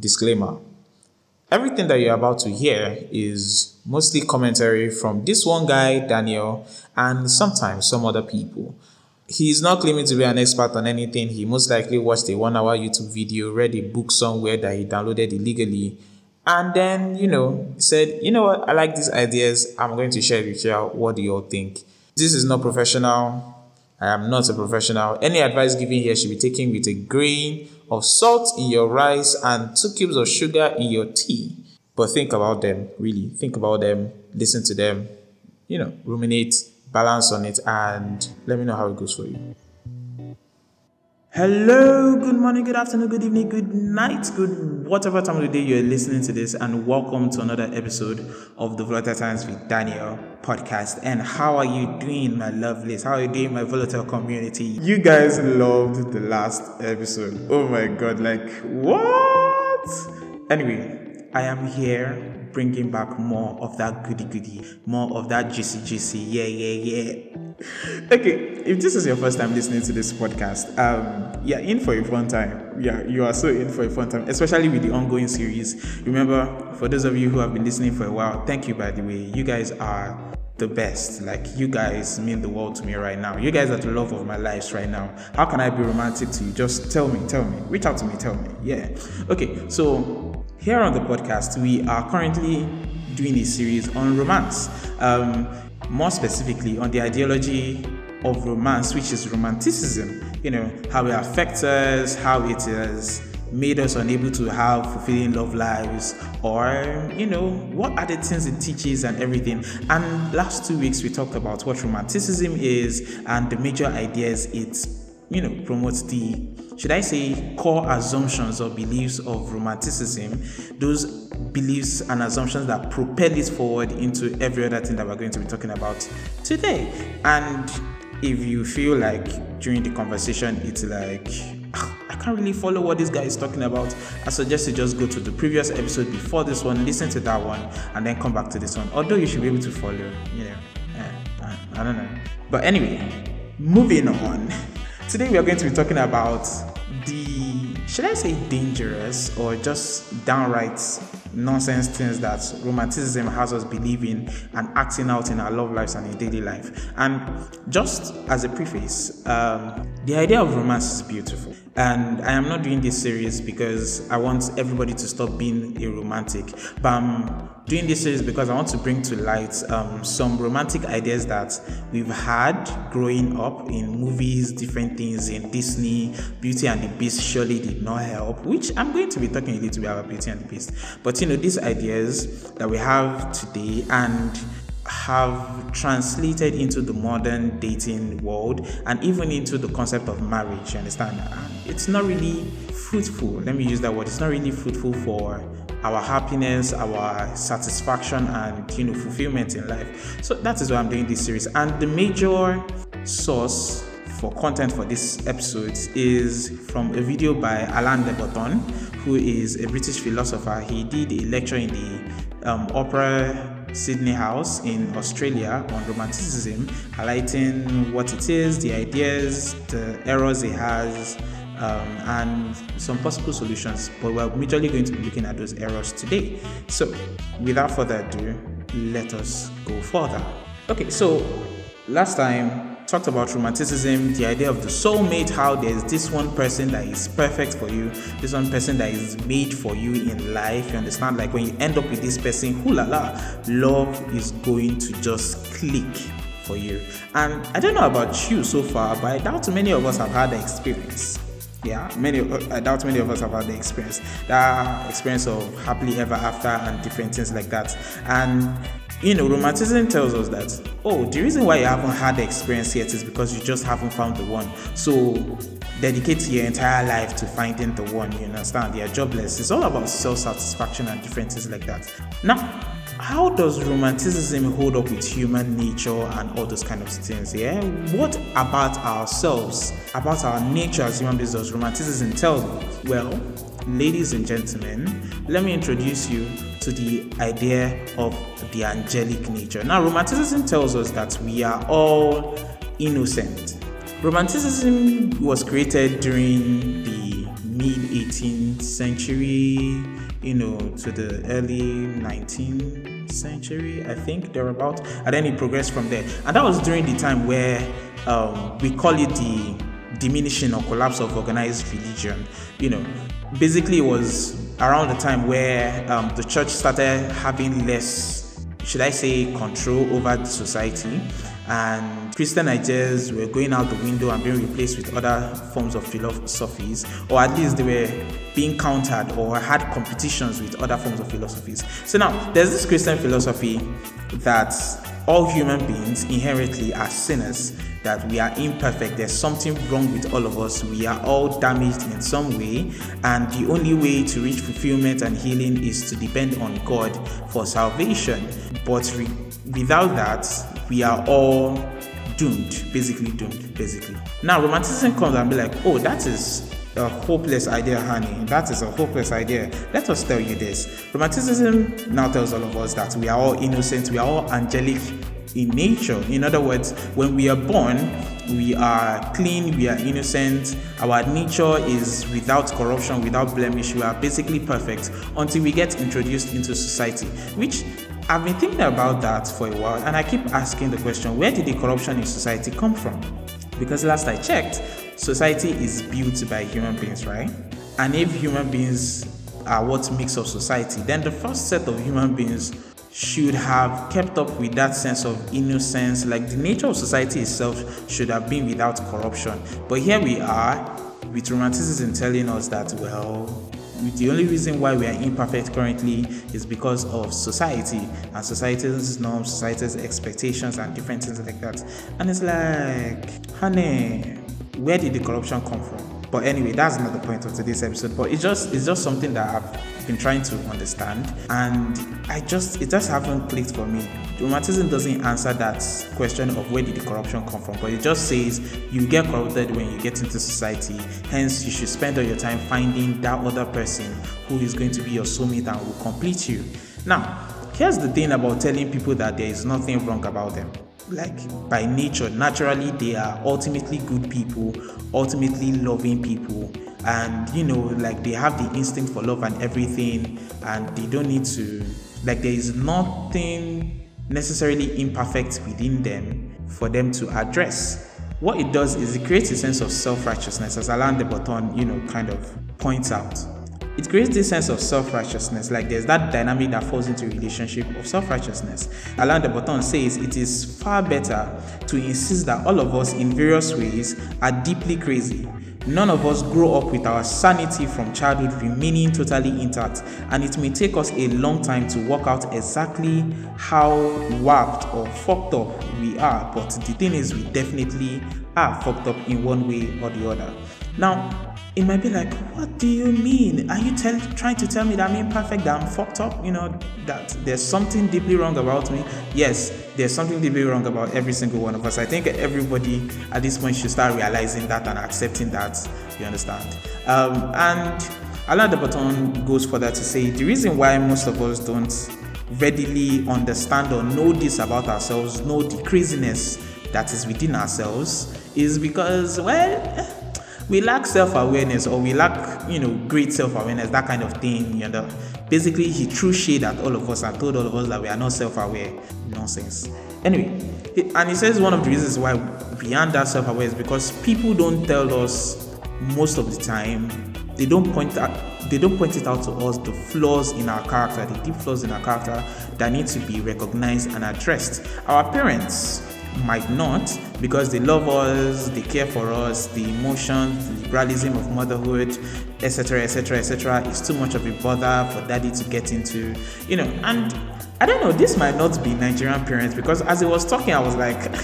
Disclaimer Everything that you're about to hear is mostly commentary from this one guy, Daniel, and sometimes some other people. He is not claiming to be an expert on anything. He most likely watched a one hour YouTube video, read a book somewhere that he downloaded illegally, and then, you know, said, you know what, I like these ideas. I'm going to share with you. What do you all think? This is not professional. I am not a professional. Any advice given here should be taken with a grain of salt in your rice and two cubes of sugar in your tea. But think about them, really. Think about them, listen to them, you know, ruminate, balance on it, and let me know how it goes for you. Hello, good morning, good afternoon, good evening, good night, good whatever time of the day you're listening to this, and welcome to another episode of the Volatile Times with Daniel podcast. And how are you doing, my lovelies? How are you doing, my volatile community? You guys loved the last episode. Oh my god, like what? Anyway, I am here bringing back more of that goody goody, more of that juicy juicy. Yeah, yeah, yeah. okay, if this is your first time listening to this podcast, um, yeah, in for a fun time. Yeah, you are so in for a fun time, especially with the ongoing series. Remember, for those of you who have been listening for a while, thank you by the way. You guys are the best. Like you guys mean the world to me right now. You guys are the love of my life right now. How can I be romantic to you? Just tell me, tell me. Reach out to me, tell me. Yeah. Okay, so here on the podcast, we are currently doing a series on romance, um, more specifically on the ideology of romance, which is romanticism. You know, how it affects us, how it has made us unable to have fulfilling love lives, or, you know, what are the things it teaches and everything. And last two weeks, we talked about what romanticism is and the major ideas it, you know, promotes the should I say, core assumptions or beliefs of Romanticism, those beliefs and assumptions that propel it forward into every other thing that we're going to be talking about today. And if you feel like during the conversation it's like, I can't really follow what this guy is talking about, I suggest you just go to the previous episode before this one, listen to that one, and then come back to this one. Although you should be able to follow, you know, eh, I don't know. But anyway, moving on. Today we are going to be talking about the, should I say dangerous or just downright nonsense things that romanticism has us believing and acting out in our love lives and in daily life. And just as a preface, um, the idea of romance is beautiful. And I am not doing this series because I want everybody to stop being a romantic, but I'm doing this series because I want to bring to light um, some romantic ideas that we've had growing up in movies, different things in Disney. Beauty and the Beast surely did not help, which I'm going to be talking a little bit about Beauty and the Beast. But you know, these ideas that we have today and have translated into the modern dating world and even into the concept of marriage. You understand? And it's not really fruitful. Let me use that word. It's not really fruitful for our happiness, our satisfaction, and you know fulfillment in life. So that is why I'm doing this series. And the major source for content for this episode is from a video by Alain de Botton, who is a British philosopher. He did a lecture in the um, Opera Sydney House in Australia on romanticism, highlighting what it is, the ideas, the errors it has, um, and some possible solutions. But we're majorly going to be looking at those errors today. So, without further ado, let us go further. Okay, so last time talked about romanticism, the idea of the soulmate, how there's this one person that is perfect for you, this one person that is made for you in life. You understand? Like when you end up with this person, hula la, love is going to just click for you. And I don't know about you so far, but I doubt many of us have had the experience. Yeah, many. I doubt many of us have had the experience, that experience of happily ever after and different things like that. And you know, romanticism tells us that, oh, the reason why you haven't had the experience yet is because you just haven't found the one. So dedicate your entire life to finding the one, you understand? They are jobless. It's all about self satisfaction and differences like that. Now, how does romanticism hold up with human nature and all those kind of things? Yeah, what about ourselves, about our nature as human beings does romanticism tell? Well, ladies and gentlemen, let me introduce you to the idea of the angelic nature. Now, Romanticism tells us that we are all innocent. Romanticism was created during the mid 18th century, you know, to the early 19th century, I think, thereabout. And then it progressed from there. And that was during the time where um, we call it the diminishing or collapse of organized religion. You know, basically, it was around the time where um, the church started having less, should I say, control over the society. And Christian ideas were going out the window and being replaced with other forms of philosophies, or at least they were being countered or had competitions with other forms of philosophies. So now there's this Christian philosophy that all human beings inherently are sinners, that we are imperfect, there's something wrong with all of us, we are all damaged in some way, and the only way to reach fulfillment and healing is to depend on God for salvation. But re- without that, we are all doomed, basically doomed, basically. Now, romanticism comes and be like, oh, that is a hopeless idea, honey. That is a hopeless idea. Let us tell you this. Romanticism now tells all of us that we are all innocent, we are all angelic in nature. In other words, when we are born, we are clean, we are innocent, our nature is without corruption, without blemish, we are basically perfect until we get introduced into society, which I've been thinking about that for a while and I keep asking the question where did the corruption in society come from? Because last I checked, society is built by human beings, right? And if human beings are what makes up society, then the first set of human beings should have kept up with that sense of innocence, like the nature of society itself should have been without corruption. But here we are with romanticism telling us that, well, the only reason why we are imperfect currently is because of society and society's norms, society's expectations, and different things like that. And it's like, honey, where did the corruption come from? But anyway, that's not the point of today's episode. But it's just it's just something that I've been trying to understand, and I just it just haven't clicked for me. Romanticism doesn't answer that question of where did the corruption come from, but it just says you get corrupted when you get into society. Hence, you should spend all your time finding that other person who is going to be your soulmate and will complete you. Now, here's the thing about telling people that there is nothing wrong about them like by nature naturally they are ultimately good people ultimately loving people. And you know like they have the instinct for love and everything and they don't need to like there is nothing necessarily imperfect within them for them to address. What it does is it creates a sense of self-righteousness as alain de botton you know kind of points out it creates this sense of self-righteousness like there's that dynamic that falls into a relationship of self-righteousness alain de botton says it is far better to insist that all of us in various ways are deeply crazy None of us grow up with our sanity from childhood remaining totally intact, and it may take us a long time to work out exactly how warped or fucked up we are. But the thing is, we definitely are fucked up in one way or the other. Now, it might be like, what do you mean? Are you tell, trying to tell me that I'm imperfect, that I'm fucked up? You know, that there's something deeply wrong about me? Yes, there's something deeply wrong about every single one of us. I think everybody at this point should start realizing that and accepting that. You understand? Um, and Alain de Botton goes further to say the reason why most of us don't readily understand or know this about ourselves, know the craziness that is within ourselves, is because, well, we lack self-awareness or we lack you know great self-awareness that kind of thing you know. Basically he threw shade at all of us and told all of us that we are not self-aware. Nonsense. Anyway and he says one of the reasons why beyond that self-awareness because people don't tell us most of the time they don't point out they don't point it out to us the flaws in our character the deep flaws in our character that need to be recognized and addressed. Our parents might not because they love us, they care for us, the emotions, the liberalism of motherhood, etc., etc., etc., is too much of a bother for daddy to get into, you know. And I don't know, this might not be Nigerian parents because as I was talking, I was like,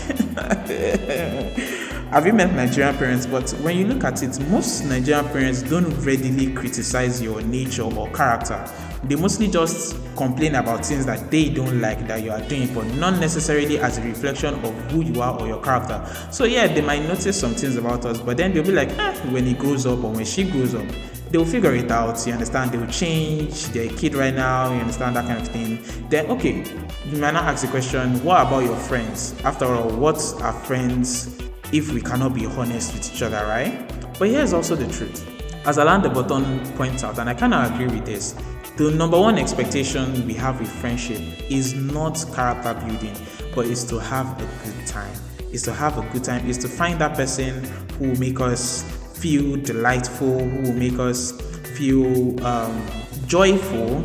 have you met Nigerian parents? But when you look at it, most Nigerian parents don't readily criticize your nature or character they mostly just complain about things that they don't like that you are doing, but not necessarily as a reflection of who you are or your character. So yeah, they might notice some things about us, but then they'll be like, eh, when he grows up or when she grows up, they'll figure it out. You understand? They'll change. They're a kid right now. You understand that kind of thing. Then okay, you might not ask the question, what about your friends? After all, what are friends if we cannot be honest with each other, right? But here's also the truth as Alain de Botton points out, and I kind of agree with this, the number one expectation we have with friendship is not character building, but is to have a good time. Is to have a good time, is to find that person who will make us feel delightful, who will make us feel um, joyful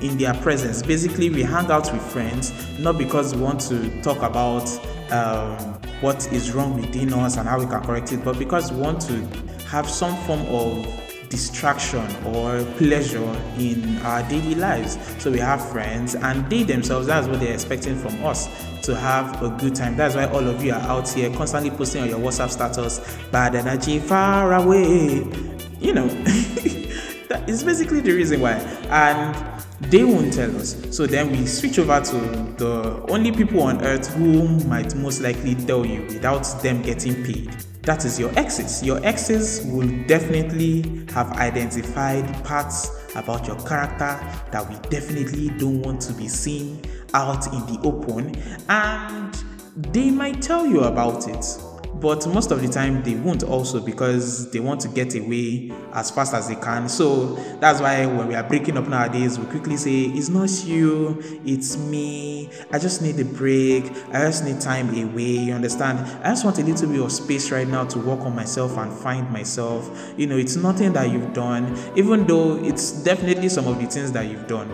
in their presence. Basically, we hang out with friends not because we want to talk about um, what is wrong within us and how we can correct it, but because we want to have some form of distraction or pleasure in our daily lives. So we have friends, and they themselves, that's what they're expecting from us to have a good time. That's why all of you are out here constantly posting on your WhatsApp status, bad energy far away. You know, that is basically the reason why. And they won't tell us. So then we switch over to the only people on earth who might most likely tell you without them getting paid. That is your exes. Your exes will definitely have identified parts about your character that we definitely don't want to be seen out in the open, and they might tell you about it but most of the time they won't also because they want to get away as fast as they can. So that's why when we are breaking up nowadays we quickly say it's not you it's me. I just need a break. I just need time away you understand? I just want a little bit of space right now to work on myself and find myself. You know it's nothing that you've done even though it's definitely some of the things that you've done.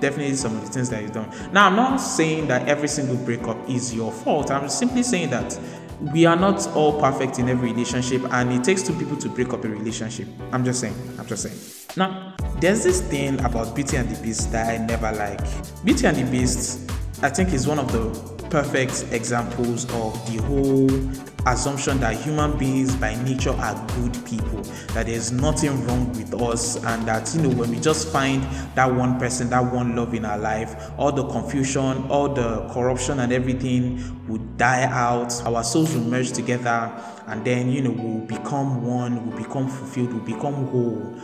Definitely some of the things that you've done. Now i'm not saying that every single breakup is your fault. I'm simply saying that we are not all perfect in every relationship and it takes two people to break up a relationship. I'm just saying i'm just saying. Now there's this thing about beauty and the beast that i never like. Beauty and the beast i think is one of the perfect examples of the whole assumption that human beings by nature are good people that there's nothing wrong with us and that you know when we just find that one person that one love in our life all the confusion all the corruption and everything would die out. Our souls will merge together and then you know we'll become one we'll become fulfilled we'll become whole.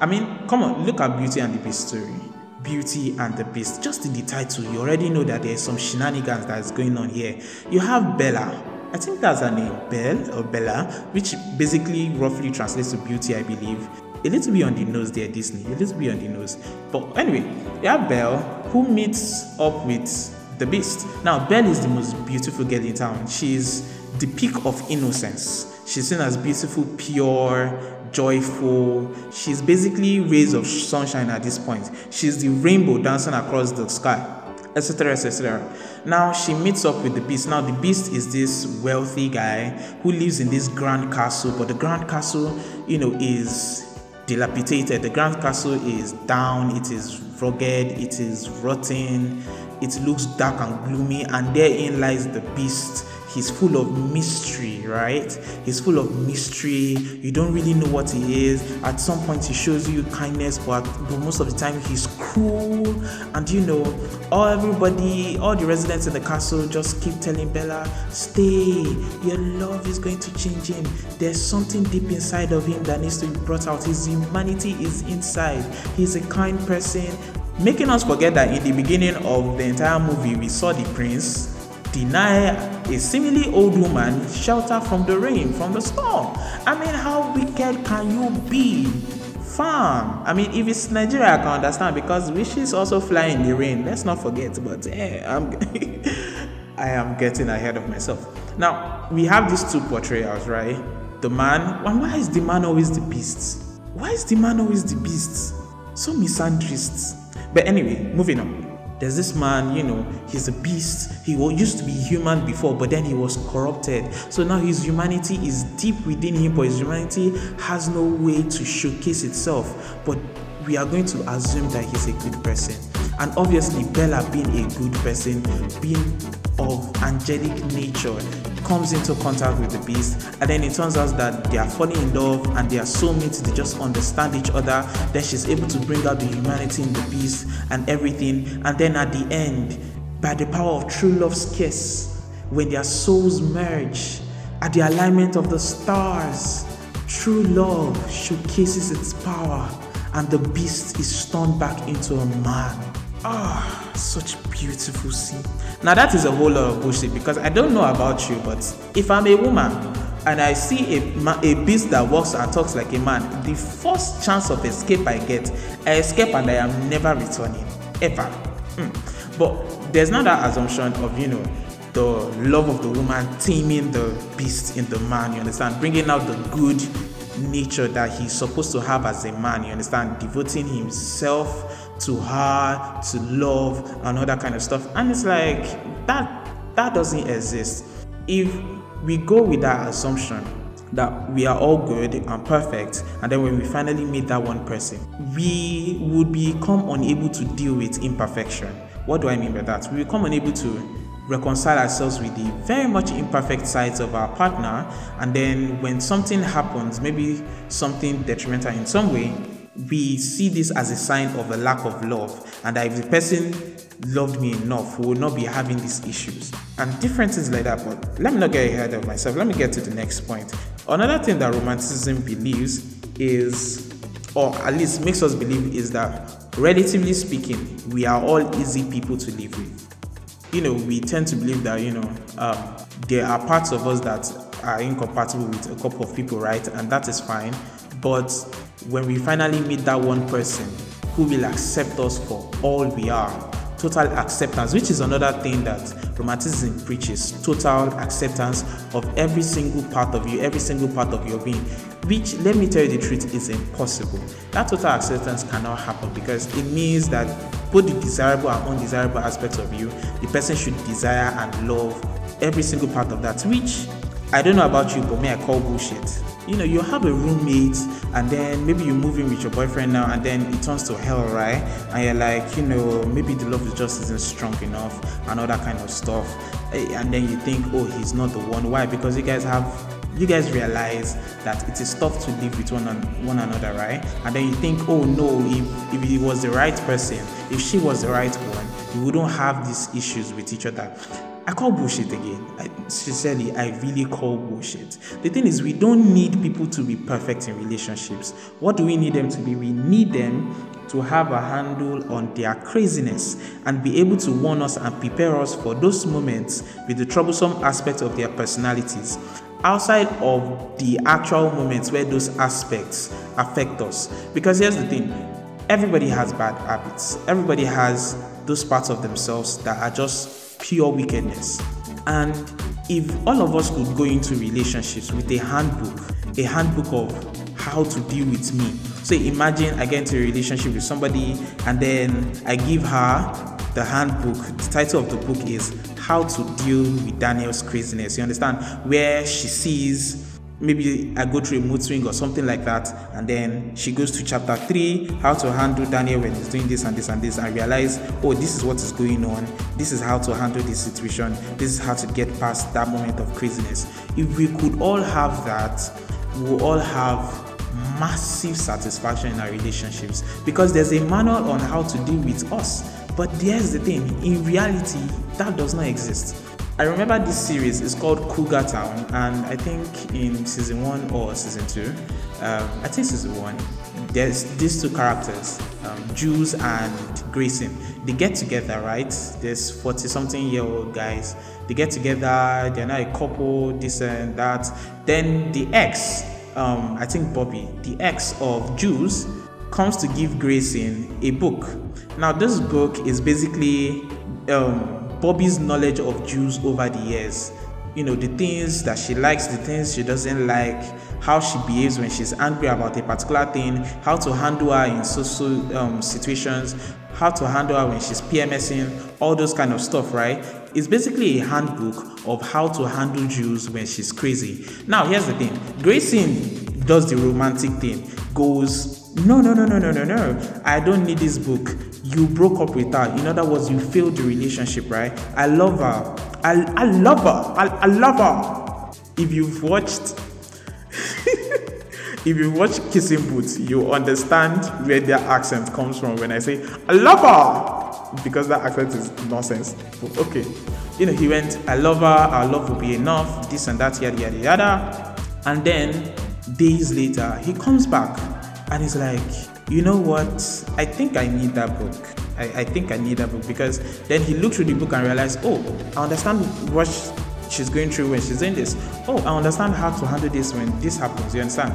I mean come on look at beauty and the beast story Beauty and the Beast. Just in the title, you already know that there's some shenanigans that's going on here. You have Bella. I think that's her name, Belle or Bella, which basically roughly translates to beauty, I believe. A little bit on the nose there, Disney. A little bit on the nose. But anyway, you have Belle who meets up with the Beast. Now, Belle is the most beautiful girl in town. She's the peak of innocence. She's seen as beautiful, pure, joyful. She's basically rays of sunshine at this point. She's the rainbow dancing across the sky, etc. etc. Now she meets up with the beast. Now the beast is this wealthy guy who lives in this grand castle, but the grand castle, you know, is dilapidated. The grand castle is down, it is rugged, it is rotten, it looks dark and gloomy, and therein lies the beast he's full of mystery, right? He's full of mystery. You don't really know what he is. At some point, he shows you kindness, but, but most of the time, he's cruel. And you know, all everybody, all the residents in the castle just keep telling Bella, stay. Your love is going to change him. There's something deep inside of him that needs to be brought out. His humanity is inside. He's a kind person. Making us forget that in the beginning of the entire movie, we saw the prince deny a seemingly old woman shelter from the rain, from the storm. I mean, how wicked can you be? Farm. I mean, if it's Nigeria, I can understand because wishes also fly in the rain. Let's not forget. But eh, I'm, I am getting ahead of myself. Now we have these two portrayals, right? The man. And Why is the man always the beast? Why is the man always the beast? So misandrist. But anyway, moving on there's this man, you know, he's a beast. He used to be human before, but then he was corrupted. So now his humanity is deep within him, but his humanity has no way to showcase itself. But we are going to assume that he's a good person. And obviously, Bella being a good person, being of angelic nature, comes into contact with the beast, and then it turns out that they are falling in love and they are soulmates, they just understand each other. Then she's able to bring out the humanity in the beast and everything. And then at the end, by the power of true love's kiss, when their souls merge at the alignment of the stars, true love showcases its power and the beast is turned back into a man. Ah, oh, such beautiful scene. Now that is a whole lot of bullshit because I don't know about you, but if I'm a woman and I see a, a beast that walks and talks like a man, the first chance of escape I get, I escape and I am never returning. Ever. Mm. But there's not that assumption of, you know, the love of the woman taming the beast in the man, you understand? Bringing out the good nature that he's supposed to have as a man, you understand? Devoting himself to her, to love, and all that kind of stuff. And it's like, that, that doesn't exist. If we go with that assumption, that we are all good and perfect, and then when we finally meet that one person, we would become unable to deal with imperfection. What do I mean by that? We become unable to reconcile ourselves with the very much imperfect sides of our partner and then when something happens maybe something detrimental in some way we see this as a sign of a lack of love. And that if the person loved me enough we will not be having these issues. And different things like that but let me not get ahead of myself. Let me get to the next point. Another thing that romanticism believes is or at least makes us believe is that relatively speaking we are all easy people to live with. You know, we tend to believe that, you know, um, there are parts of us that are incompatible with a couple of people, right? And that is fine. But when we finally meet that one person who will accept us for all we are, total acceptance, which is another thing that romanticism preaches total acceptance of every single part of you, every single part of your being, which, let me tell you the truth, is impossible. That total acceptance cannot happen because it means that both the desirable and undesirable aspects of you, the person should desire and love every single part of that, which I don't know about you, but me, I call bullshit. You know, you have a roommate, and then maybe you move in with your boyfriend now, and then it turns to hell, right? And you're like, you know, maybe the love just isn't strong enough, and all that kind of stuff. Eh, and then you think, oh, he's not the one. Why? Because you guys have you guys realize that it is tough to live with one, one another, right? And then you think, oh no, if, if he was the right person, if she was the right one, we wouldn't have these issues with each other. I call bullshit again. I, sincerely, I really call bullshit. The thing is, we don't need people to be perfect in relationships. What do we need them to be? We need them to have a handle on their craziness and be able to warn us and prepare us for those moments with the troublesome aspects of their personalities outside of the actual moments where those aspects affect us. Because here's the thing everybody has bad habits, everybody has those parts of themselves that are just pure wickedness. And if all of us could go into relationships with a handbook, a handbook of how to deal with me. So imagine I get into a relationship with somebody and then I give her the handbook. The title of the book is how to deal with Daniel's craziness. You understand? Where she sees maybe I go through a mood swing or something like that, and then she goes to chapter three, how to handle Daniel when he's doing this and this and this, and realize, oh, this is what is going on. This is how to handle this situation. This is how to get past that moment of craziness. If we could all have that, we will all have massive satisfaction in our relationships because there's a manual on how to deal with us but here's the thing in reality, that does not exist. I remember this series is called Cougar Town, and I think in season one or season two, um, I think season one, there's these two characters, um, Jules and Grayson. They get together, right? There's 40 something year old guys. They get together, they're now a couple, this and that. Then the ex, um, I think Bobby, the ex of Jules, comes to give Grayson a book. Now, this book is basically um, Bobby's knowledge of Jules over the years. You know, the things that she likes, the things she doesn't like, how she behaves when she's angry about a particular thing, how to handle her in social um, situations, how to handle her when she's PMSing, all those kind of stuff, right? It's basically a handbook of how to handle Jules when she's crazy. Now, here's the thing Grayson does the romantic thing, goes no, no, no, no, no, no, no. I don't need this book. You broke up with her. In other words, you failed the relationship, right? I love her. I, I love her. I, I love her. If you've watched if you watch Kissing Booth, you understand where their accent comes from when I say I love her because that accent is nonsense. But okay. You know, he went, I love her, our love will be enough, this and that, yada yada yada. And then days later, he comes back and he's like, you know what? I think I need that book. I, I think I need that book because then he looked through the book and realized, oh, I understand what she's going through when she's doing this. Oh, I understand how to handle this when this happens. You understand?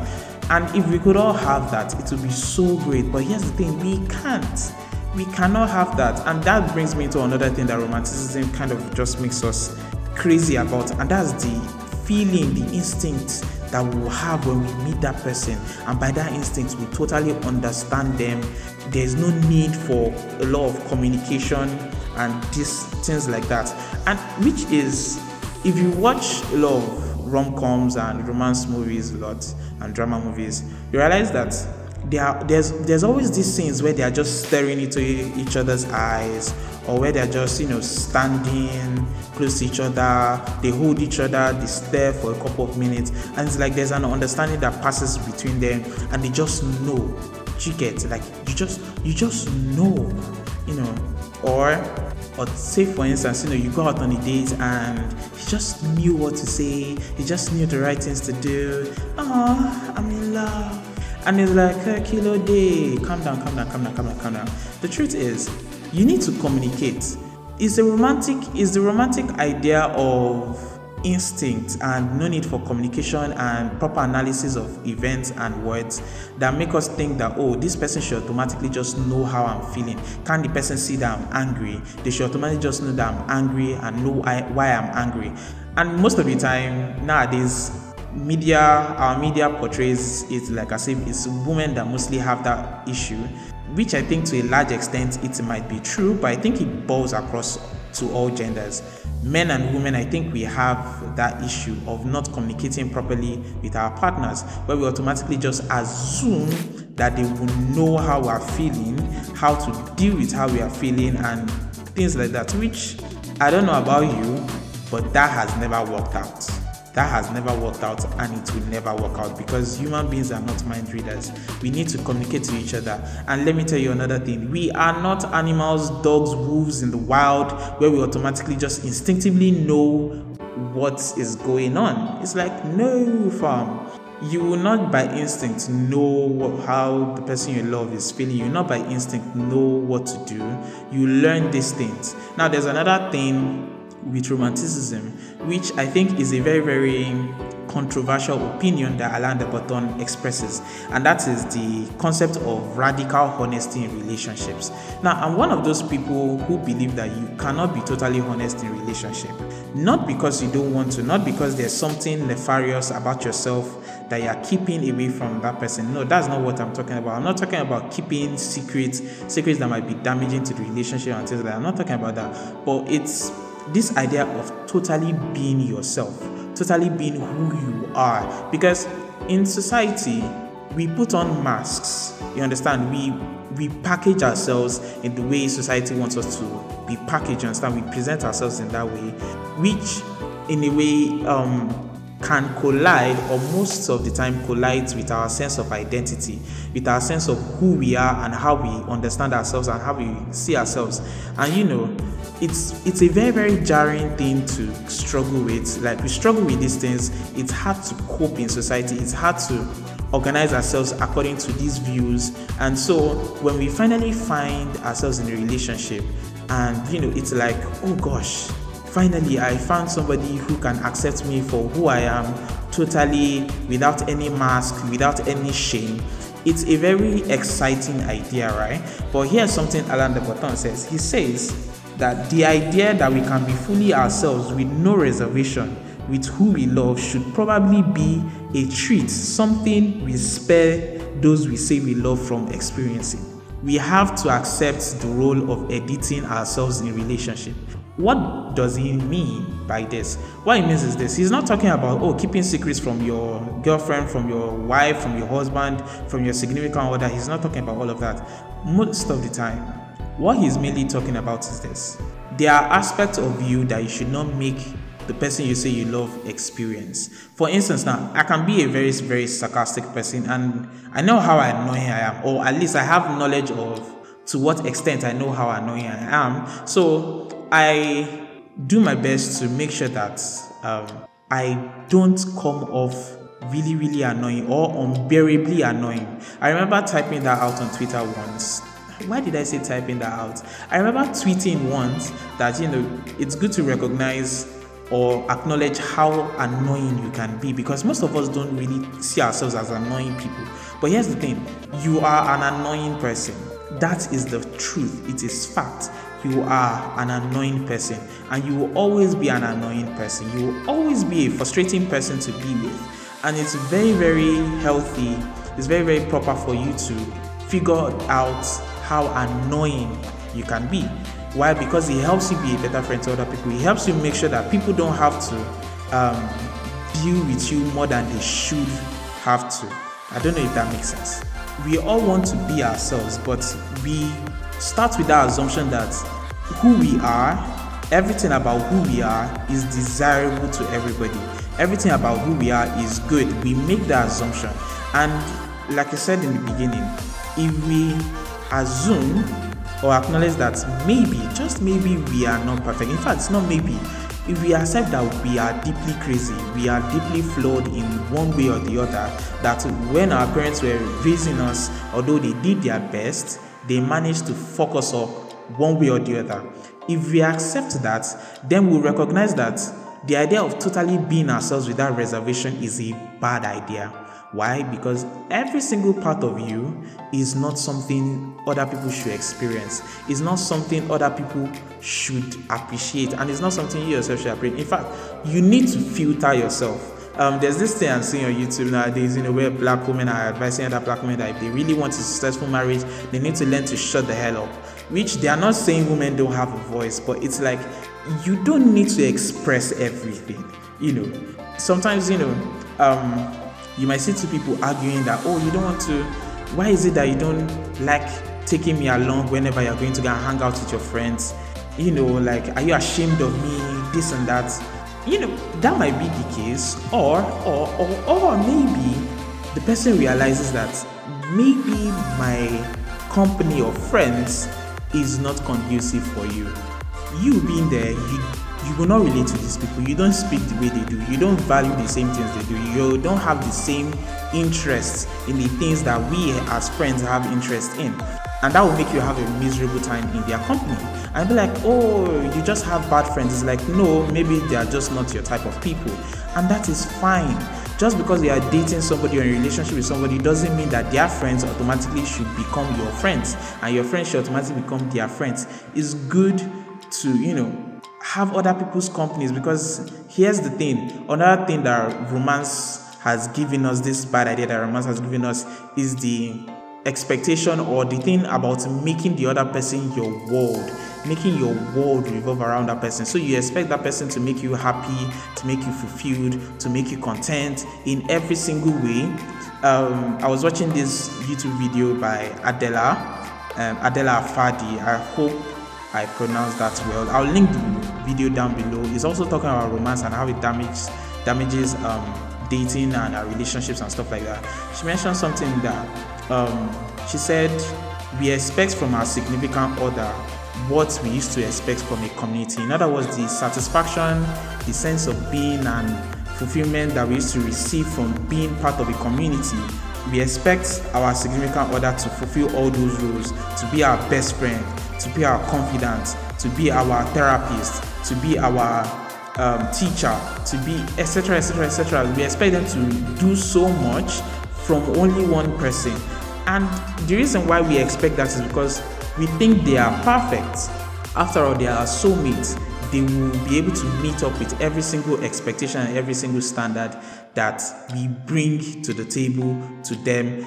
And if we could all have that, it would be so great. But here's the thing we can't. We cannot have that. And that brings me to another thing that romanticism kind of just makes us crazy about, and that's the feeling, the instinct that we have when we meet that person. And by that instinct, we totally understand them. There's no need for a lot of communication and these things like that. And which is, if you watch a lot of rom coms and romance movies a lot and drama movies, you realize that are, there's there's always these scenes where they are just staring into each other's eyes or where they're just you know standing close to each other they hold each other they stare for a couple of minutes and it's like there's an understanding that passes between them and they just know. You get like you just you just know you know. Or or say for instance you know you go out on a date and he just knew what to say he just knew the right things to do. Oh i'm in love and it's like a kilo day calm down calm down calm down calm down calm down. The truth is you need to communicate. Is the romantic is the romantic idea of instinct and no need for communication and proper analysis of events and words that make us think that oh this person should automatically just know how i'm feeling. Can the person see that i'm angry? They should automatically just know that i'm angry and know why i'm angry. And most of the time nowadays media our media portrays it like as if it's women that mostly have that issue which i think to a large extent it might be true but i think it boils across to all genders men and women, I think we have that issue of not communicating properly with our partners, where we automatically just assume that they will know how we are feeling, how to deal with how we are feeling, and things like that. Which I don't know about you, but that has never worked out that has never worked out and it will never work out because human beings are not mind readers. We need to communicate to each other. And let me tell you another thing we are not animals, dogs, wolves in the wild where we automatically just instinctively know what is going on. It's like, no, fam. You will not by instinct know how the person you love is feeling. You will not by instinct know what to do. You learn these things. Now, there's another thing with romanticism, which I think is a very, very controversial opinion that Alain de Botton expresses, and that is the concept of radical honesty in relationships. Now, I'm one of those people who believe that you cannot be totally honest in relationship, not because you don't want to, not because there's something nefarious about yourself that you're keeping away from that person. No, that's not what I'm talking about. I'm not talking about keeping secrets, secrets that might be damaging to the relationship and things like that. I'm not talking about that, but it's this idea of totally being yourself, totally being who you are. Because in society, we put on masks. You understand? We we package ourselves in the way society wants us to be packaged. You understand? We present ourselves in that way, which in a way um, can collide or most of the time collides with our sense of identity with our sense of who we are and how we understand ourselves and how we see ourselves and you know it's it's a very very jarring thing to struggle with like we struggle with these things it's hard to cope in society it's hard to organize ourselves according to these views and so when we finally find ourselves in a relationship and you know it's like oh gosh Finally, I found somebody who can accept me for who I am, totally without any mask, without any shame. It's a very exciting idea, right? But here's something Alain de Botton says. He says that the idea that we can be fully ourselves with no reservation with who we love should probably be a treat, something we spare those we say we love from experiencing. We have to accept the role of editing ourselves in relationship. What does he mean by this? What he means is this he's not talking about, oh, keeping secrets from your girlfriend, from your wife, from your husband, from your significant other. He's not talking about all of that. Most of the time, what he's mainly talking about is this there are aspects of you that you should not make the person you say you love experience. For instance, now I can be a very, very sarcastic person and I know how annoying I am, or at least I have knowledge of to what extent I know how annoying I am. So I do my best to make sure that um, I don't come off really, really annoying or unbearably annoying. I remember typing that out on Twitter once. Why did I say typing that out? I remember tweeting once that you know it's good to recognize or acknowledge how annoying you can be because most of us don't really see ourselves as annoying people. But here's the thing you are an annoying person. That is the truth, it is fact. You are an annoying person, and you will always be an annoying person. You will always be a frustrating person to be with, and it's very, very healthy. It's very, very proper for you to figure out how annoying you can be. Why? Because it helps you be a better friend to other people. It helps you make sure that people don't have to um, deal with you more than they should have to. I don't know if that makes sense. We all want to be ourselves, but we start with that assumption that who we are, everything about who we are is desirable to everybody. Everything about who we are is good. We make that assumption. And like I said in the beginning, if we assume or acknowledge that maybe, just maybe, we are not perfect. In fact, it's not maybe. If we accept that we are deeply crazy, we are deeply flawed in one way or the other, that when our parents were raising us, although they did their best, they managed to focus up one way or the other. If we accept that, then we recognize that the idea of totally being ourselves without reservation is a bad idea. Why? Because every single part of you is not something other people should experience. It's not something other people should appreciate, and it's not something you yourself should appreciate. In fact, you need to filter yourself. Um, there's this thing I'm seeing on YouTube nowadays, you know, where black women are advising other black women that if they really want a successful marriage, they need to learn to shut the hell up. Which they are not saying women don't have a voice, but it's like you don't need to express everything. You know, sometimes you know, um, you might see two people arguing that, oh, you don't want to, why is it that you don't like taking me along whenever you're going to go and hang out with your friends? You know, like, are you ashamed of me? This and that. You know, that might be the case. Or, or, or, or maybe the person realizes that maybe my company of friends is not conducive for you. You being there, you you will not relate to these people. You don't speak the way they do. You don't value the same things they do. You don't have the same interests in the things that we as friends have interest in. And that will make you have a miserable time in their company. And be like, oh, you just have bad friends. It's like, no, maybe they are just not your type of people. And that is fine. Just because you are dating somebody or in a relationship with somebody doesn't mean that their friends automatically should become your friends. And your friends should automatically become their friends. It's good to, you know, have other people's companies because here's the thing. Another thing that romance has given us this bad idea that romance has given us is the expectation or the thing about making the other person your world making your world revolve around that person. So you expect that person to make you happy to make you fulfilled to make you content in every single way. Um, i was watching this youtube video by adela um, adela fadi i hope I pronounced that well. I'll link the video down below. It's also talking about romance and how it damages damages um, dating and uh, relationships and stuff like that. She mentioned something that um, she said we expect from our significant other what we used to expect from a community. In other words, the satisfaction, the sense of being and fulfillment that we used to receive from being part of a community. We expect our significant other to fulfill all those roles, to be our best friend, to be our confidant, to be our therapist, to be our um, teacher, to be etc. etc. etc. We expect them to do so much from only one person. And the reason why we expect that is because we think they are perfect. After all, they are soulmates they will be able to meet up with every single expectation and every single standard that we bring to the table to them,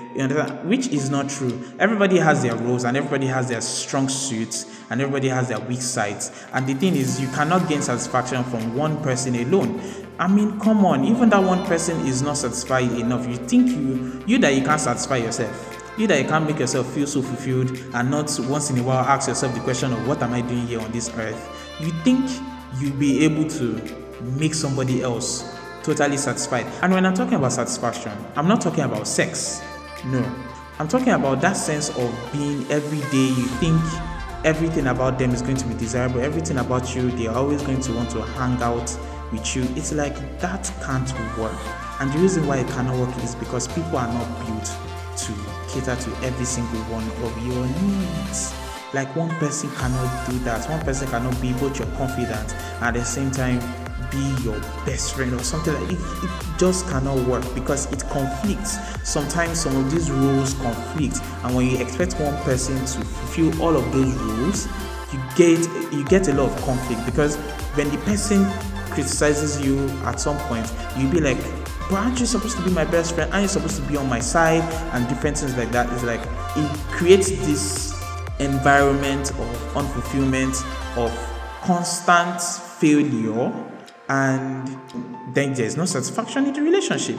which is not true. Everybody has their roles and everybody has their strong suits and everybody has their weak sides. And the thing is, you cannot gain satisfaction from one person alone. I mean, come on, even that one person is not satisfied enough. You think you you that you can't satisfy yourself. You that you can't make yourself feel so fulfilled and not once in a while ask yourself the question of what am I doing here on this earth? You think you'll be able to make somebody else totally satisfied. And when I'm talking about satisfaction, I'm not talking about sex. No. I'm talking about that sense of being every day you think everything about them is going to be desirable, everything about you, they're always going to want to hang out with you. It's like that can't work. And the reason why it cannot work is because people are not built to cater to every single one of your needs. Like one person cannot do that. One person cannot be both your confidant and at the same time be your best friend or something like it, it just cannot work because it conflicts. Sometimes some of these rules conflict and when you expect one person to fulfill all of those rules you get you get a lot of conflict because when the person criticizes you at some point you'll be like but aren't you supposed to be my best friend? Aren't you supposed to be on my side? And different things like that. It's like it creates this environment of unfulfillment of constant failure and then there's no satisfaction in the relationship.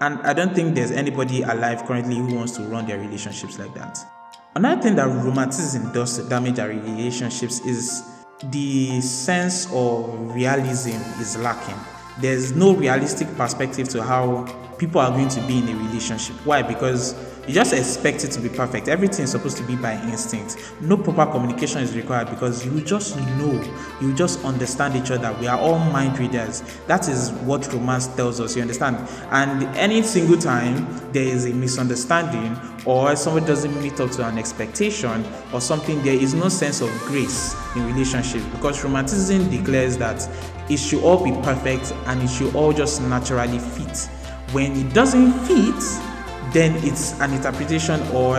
And I don't think there's anybody alive currently who wants to run their relationships like that. Another thing that romanticism does to damage our relationships is the sense of realism is lacking. There's no realistic perspective to how people are going to be in a relationship. Why? Because you just expect it to be perfect. Everything is supposed to be by instinct. No proper communication is required because you just know, you just understand each other. We are all mind readers. That is what romance tells us. You understand? And any single time there is a misunderstanding or somebody doesn't meet up to an expectation or something, there is no sense of grace in relationships because romanticism declares that it should all be perfect and it should all just naturally fit. When it doesn't fit, then it's an interpretation or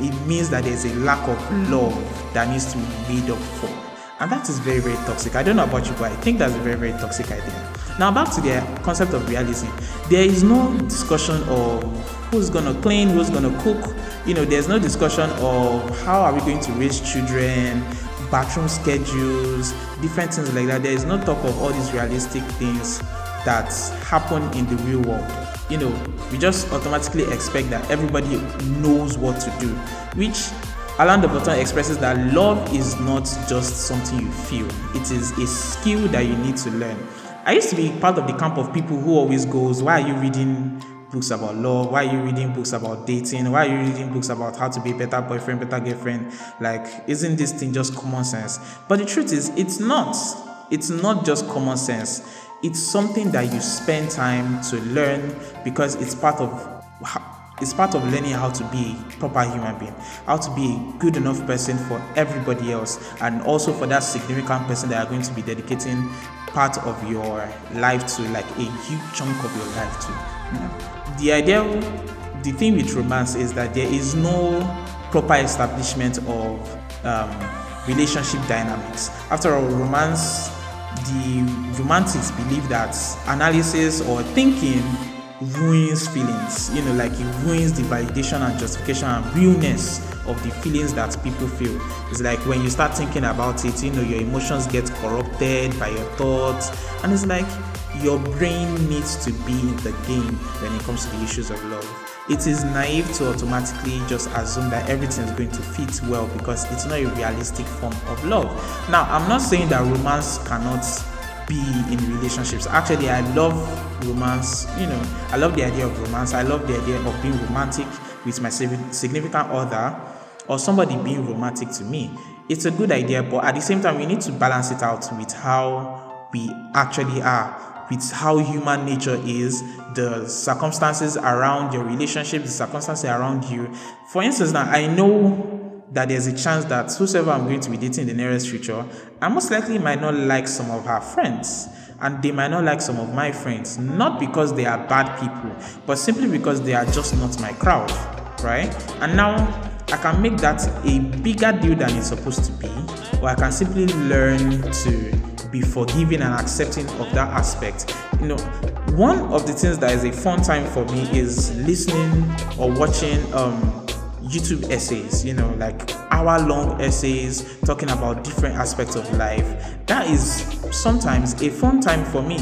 it means that there's a lack of mm. love that needs to be made up for. And that is very, very toxic. I don't know about you, but I think that's a very, very toxic idea. Now, back to the concept of realism. There is no discussion of who's going to clean, who's going to cook. You know, there's no discussion of how are we going to raise children, bathroom schedules, different things like that. There is no talk of all these realistic things that happen in the real world you know, we just automatically expect that everybody knows what to do, which Alain de Botton expresses that love is not just something you feel, it is a skill that you need to learn. I used to be part of the camp of people who always goes, Why are you reading books about love? Why are you reading books about dating? Why are you reading books about how to be a better boyfriend, better girlfriend? Like, isn't this thing just common sense? But the truth is, it's not. It's not just common sense it's something that you spend time to learn because it's part of it's part of learning how to be a proper human being, how to be a good enough person for everybody else, and also for that significant person that are going to be dedicating part of your life to, like a huge chunk of your life to. The idea, the thing with romance is that there is no proper establishment of um, relationship dynamics. After all, romance the romantics believe that analysis or thinking ruins feelings you know like it ruins the validation and justification and realness of the feelings that people feel. It's like when you start thinking about it you know your emotions get corrupted by your thoughts and it's like your brain needs to be in the game when it comes to the issues of love it is naive to automatically just assume that everything is going to fit well because it's not a realistic form of love. Now, I'm not saying that romance cannot be in relationships. Actually, I love romance. You know, I love the idea of romance. I love the idea of being romantic with my significant other or somebody being romantic to me. It's a good idea, but at the same time, we need to balance it out with how we actually are with how human nature is, the circumstances around your relationship, the circumstances around you. For instance, now I know that there's a chance that whoever I'm going to be dating in the nearest future, I most likely might not like some of her friends. And they might not like some of my friends, not because they are bad people, but simply because they are just not my crowd, right? And now I can make that a bigger deal than it's supposed to be, or I can simply learn to be forgiving and accepting of that aspect. You know, one of the things that is a fun time for me is listening or watching um, YouTube essays, you know, like hour long essays talking about different aspects of life. That is sometimes a fun time for me.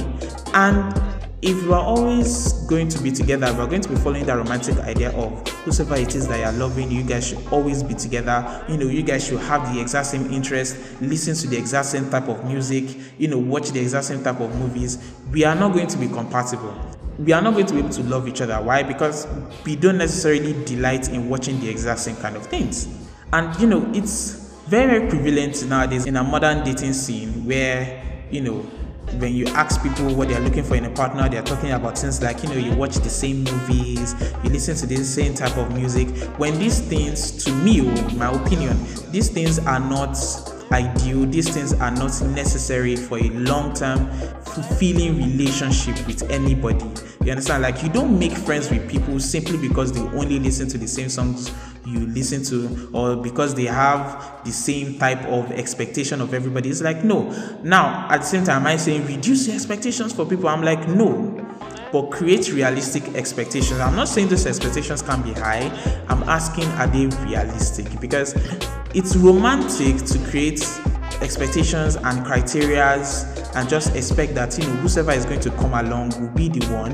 And if you are always going to be together, we're going to be following that romantic idea of whoever it is that you're loving, you guys should always be together. You know, you guys should have the exact same interest, listen to the exact same type of music, you know, watch the exact same type of movies. We are not going to be compatible. We are not going to be able to love each other. Why? Because we don't necessarily delight in watching the exact same kind of things. And you know, it's very, very prevalent nowadays in a modern dating scene where, you know, when you ask people what they're looking for in a partner, they're talking about things like, you know, you watch the same movies, you listen to the same type of music. When these things, to me, oh, my opinion, these things are not ideal. These things are not necessary for a long term, fulfilling relationship with anybody. You understand? Like, you don't make friends with people simply because they only listen to the same songs you listen to or because they have the same type of expectation of everybody. It's like, no. Now, at the same time, am I saying reduce your expectations for people? I'm like, no but create realistic expectations. I'm not saying those expectations can be high. I'm asking are they realistic? Because it's romantic to create expectations and criterias and just expect that you know whoever is going to come along will be the one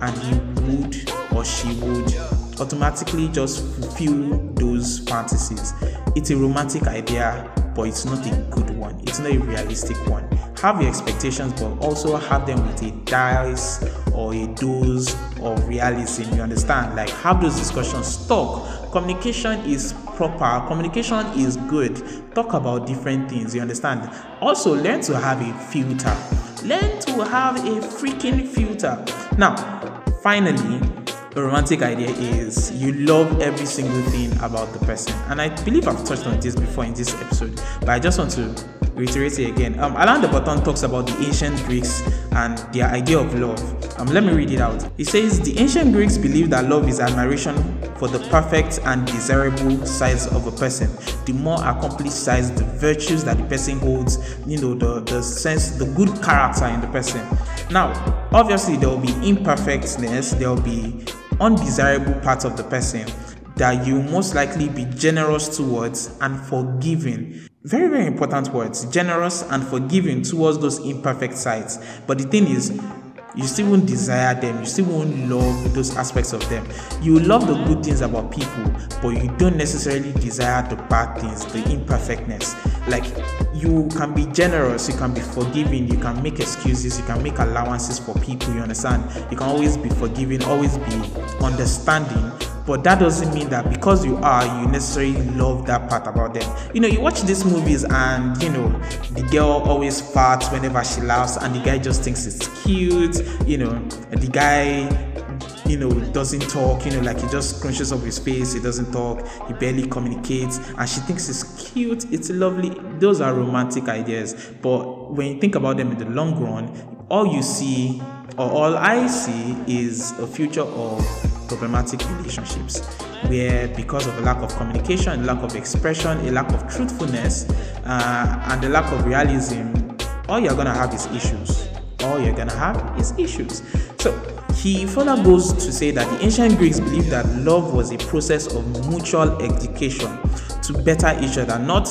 and he would or she would automatically just fulfill those fantasies. It's a romantic idea, but it's not a good one. It's not a realistic one. Have your expectations, but also have them with a dice or a dose of realism. You understand? Like have those discussions. Talk. Communication is proper. Communication is good. Talk about different things. You understand? Also learn to have a filter. Learn to have a freaking filter. Now, finally, a romantic idea is you love every single thing about the person. And I believe I've touched on this before in this episode, but I just want to reiterate it again. Um, Alain de Botton talks about the ancient Greeks and their idea of love. Um, let me read it out. He says the ancient Greeks believed that love is admiration for the perfect and desirable sides of a person. The more accomplished sides, the virtues that the person holds, you know, the, the sense, the good character in the person. Now, obviously, there will be imperfectness, there will be undesirable parts of the person that you most likely be generous towards and forgiving. Very, very important words generous and forgiving towards those imperfect sides. But the thing is, you still won't desire them, you still won't love those aspects of them. You love the good things about people, but you don't necessarily desire the bad things, the imperfectness. Like you can be generous, you can be forgiving, you can make excuses, you can make allowances for people, you understand? You can always be forgiving, always be understanding, but that doesn't mean that because you are, you necessarily love that part about them. You know, you watch these movies and you know the girl always farts whenever she laughs, and the guy just thinks it's cute. You know, the guy you know, doesn't talk, you know, like he just crunches up his face, he doesn't talk, he barely communicates, and she thinks it's cute, it's lovely. Those are romantic ideas. But when you think about them in the long run, all you see, or all I see, is a future of problematic relationships where because of a lack of communication, lack of expression, a lack of truthfulness, uh, and a lack of realism, all you're gonna have is issues. All you're gonna have is issues. So he further goes to say that the ancient Greeks believed that love was a process of mutual education to better each other, not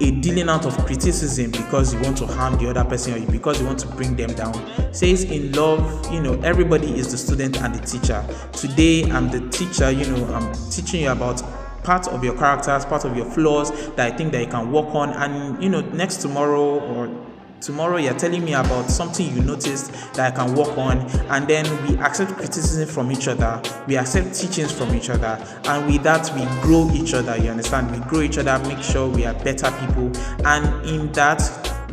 a dealing out of criticism because you want to harm the other person or because you want to bring them down. Says in love, you know, everybody is the student and the teacher. Today I'm the teacher, you know, I'm teaching you about part of your characters, part of your flaws that I think that you can work on and you know, next tomorrow or tomorrow you're telling me about something you noticed that I can work on, and then we accept criticism from each other, we accept teachings from each other, and with that we grow each other. You understand? We grow each other, make sure we are better people, and in that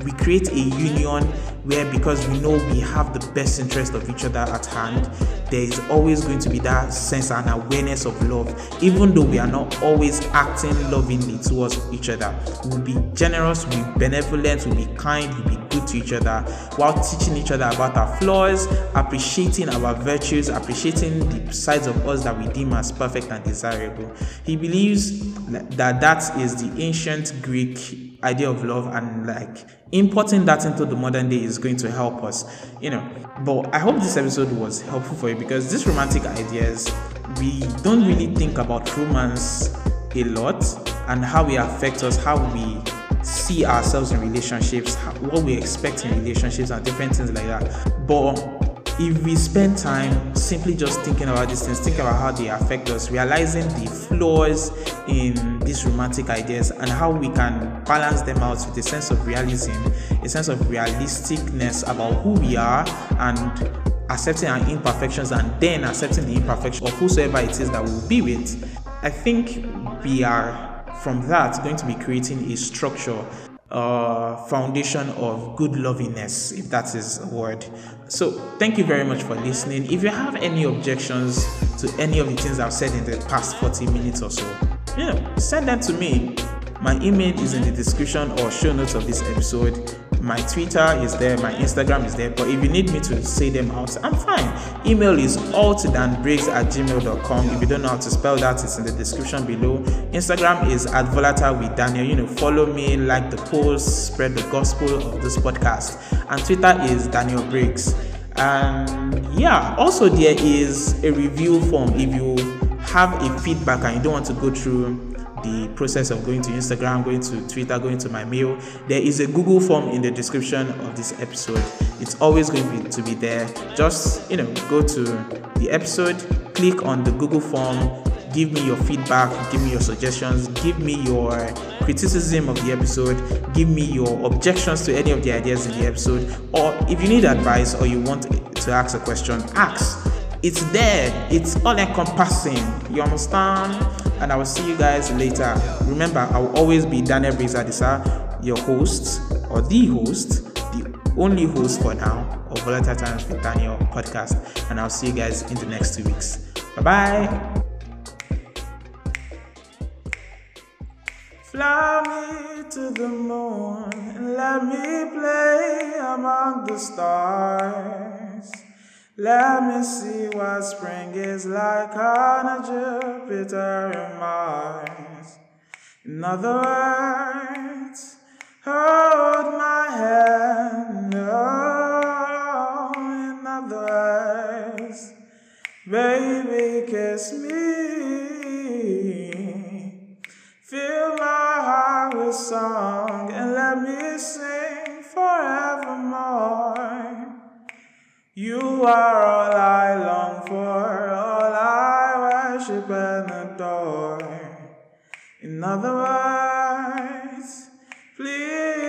we create a union where because we know we have the best interest of each other at hand there is always going to be that sense and awareness of love. Even though we are not always acting lovingly towards each other we'll be generous we'll be benevolent we'll be kind we'll be good to each other while teaching each other about our flaws appreciating our virtues appreciating the sides of us that we deem as perfect and desirable. He believes that that is the ancient greek idea of love and like importing that into the modern day is going to help us you know. But i hope this episode was helpful for you because these romantic ideas we don't really think about romance a lot and how it affects us how we see ourselves in relationships what we expect in relationships and different things like that. But if we spend time simply just thinking about these things, thinking about how they affect us, realizing the flaws in these romantic ideas and how we can balance them out with a sense of realism, a sense of realisticness about who we are and accepting our imperfections and then accepting the imperfection of whosoever it is that we'll be with, I think we are from that going to be creating a structure uh, foundation of good lovingness, if that is a word. So, thank you very much for listening. If you have any objections to any of the things I've said in the past 40 minutes or so, know, send them to me. My email is in the description or show notes of this episode. My Twitter is there, my Instagram is there. But if you need me to say them out, I'm fine. Email is altdanbriggs at gmail.com. If you don't know how to spell that, it's in the description below. Instagram is at volatile with Daniel. You know, follow me, like the post, spread the gospel of this podcast. And Twitter is Daniel Briggs. And yeah, also there is a review form if you have a feedback and you don't want to go through the process of going to Instagram, going to Twitter, going to my mail, there is a Google form in the description of this episode. It's always going to be, to be there. Just you know, go to the episode, click on the Google form, give me your feedback, give me your suggestions, give me your criticism of the episode, give me your objections to any of the ideas in the episode, or if you need advice or you want to ask a question, ask. It's there, it's all encompassing. You understand? And I will see you guys later. Remember, I will always be Daniel Brizadisa, your host or the host, the only host for now of Volatile Times with Daniel podcast. And I'll see you guys in the next two weeks. Bye bye. Fly me to the moon and let me play among the stars. Let me see what spring is like on a Jupiter and Mars. In other words, hold my hand. Oh, in other words, baby, kiss me. Fill my heart with song and let me sing forevermore. You are all I long for, all I worship and adore. In other words, please.